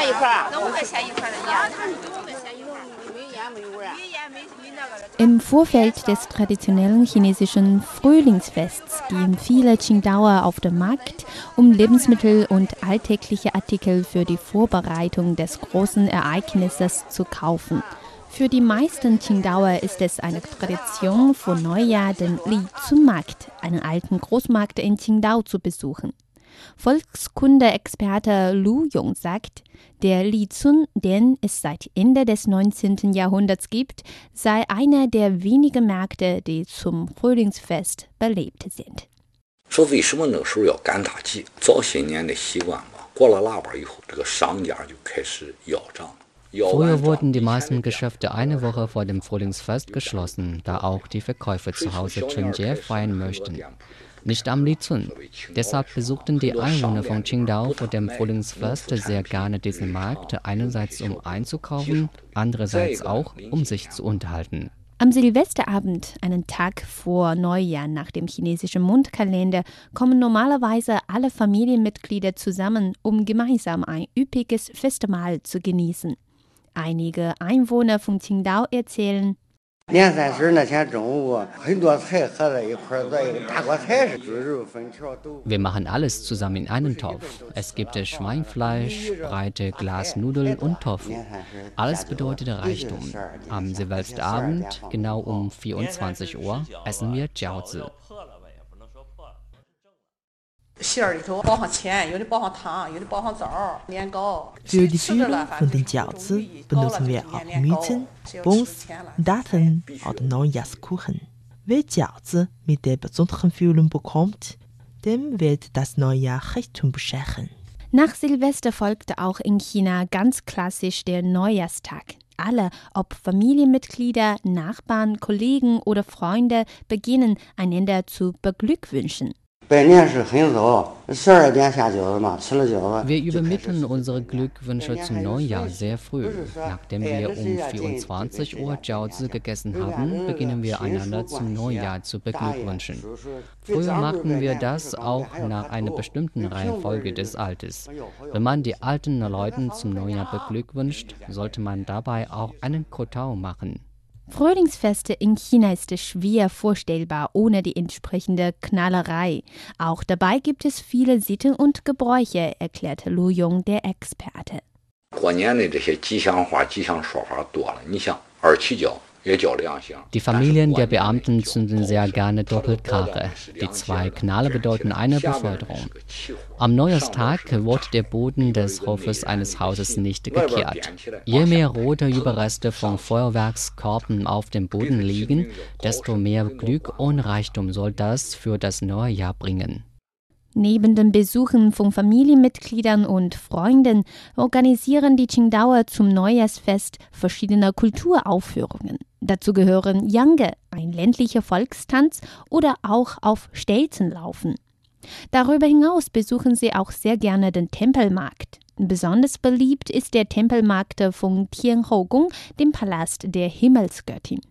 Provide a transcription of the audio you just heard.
钱一块儿啊？那五块钱一块的烟，没烟没味儿啊。没烟没没那个了。 Im Vorfeld des traditionellen chinesischen Frühlingsfests gehen viele Qingdaoer auf den Markt, um Lebensmittel und alltägliche Artikel für die Vorbereitung des großen Ereignisses zu kaufen. Für die meisten Qingdaoer ist es eine Tradition, vor Neujahr den Li Zun Markt, einen alten Großmarkt in Qingdao, zu besuchen. Volkskunde-Experte Lu Yong sagt, der Li Zun, den es seit Ende des 19. Jahrhunderts gibt, sei einer der wenigen Märkte, die zum Frühlingsfest belebt sind. 说为什么那个时候要赶大集？早些年的习惯吧，过了腊八以后，这个商家就开始要账。要完 Früher 账 wurden die 以前的 meisten 店 Geschäfte eine Woche vor dem Frühlingsfest geschlossen, da auch die Verkäufer zu Hause Chunjie feiern möchten. Nicht am Lizun. Deshalb besuchten die Einwohner von Qingdao vor dem Frühlingsfest sehr gerne diesen Markt, einerseits um einzukaufen, andererseits auch um sich zu unterhalten. Am Silvesterabend, einen Tag vor Neujahr nach dem chinesischen Mondkalender, kommen normalerweise alle Familienmitglieder zusammen, um gemeinsam ein üppiges Festmahl zu genießen. Einige Einwohner von Qingdao erzählen, 年三十那天中午，很多菜合在一块儿，做一个大锅菜似的，猪肉、粉条都。 Wir machen alles zusammen in einen Topf. Es gibt Schweinfleisch, breite Glasnudeln und Tofu. Alles bedeutet Reichtum. Am Silvesterabend, genau um 24 Uhr, essen wir Jiaozi. 馅儿里头包上钱，有的包上糖，有的包上枣、年糕。 Für die 吃着 Füllung 了，反 von 正 den 就 Jiaozi 意高了 benutzen 就 wir 是 auch 年糕 Mützen, 是要吃 Bons, 钱了 Datteln oder Neujahrskuchen. Wer Jiaozi mit der besonderen Füllung bekommt, dem wird das Neujahr Reichtum bescheren. Nach Silvester folgte auch in China ganz klassisch der Neujahrstag. Alle, ob Familienmitglieder, Nachbarn, Kollegen oder Freunde, beginnen einander zu beglückwünschen. Wir übermitteln unsere Glückwünsche zum Neujahr sehr früh. Nachdem wir um 24 Uhr Jiaozi gegessen haben, beginnen wir einander zum Neujahr zu beglückwünschen. Früher machten wir das auch nach einer bestimmten Reihenfolge des Alters. Wenn man die alten Leute zum Neujahr beglückwünscht, sollte man dabei auch einen Kotau machen. Frühlingsfeste in China ist schwer vorstellbar ohne die entsprechende Knallerei. Auch dabei gibt es viele Sitten und Gebräuche, erklärte Lu Yong, der Experte. 过年的这些吉祥话、吉祥说法多了。你像二七饺也叫两香。 Die Familien der Beamten zünden sehr gerne Doppelkarre. Die zwei Knalle bedeuten eine Beförderung. Am Neujahrstag wird der Boden des Hofes eines Hauses nicht gekehrt. Je mehr rote Überreste von Feuerwerkskörben auf dem Boden liegen, desto mehr Glück und Reichtum soll das für das neue Jahr bringen. Neben den Besuchen von Familienmitgliedern und Freunden organisieren die Qingdaoer zum Neujahrsfest verschiedene Kulturaufführungen. Dazu gehören Yange, ein ländlicher Volkstanz, oder auch auf Stelzen laufen. Darüber hinaus besuchen sie auch sehr gerne den Tempelmarkt. Besonders beliebt ist der Tempelmarkt von Tianhougong, dem Palast der Himmelsgöttin.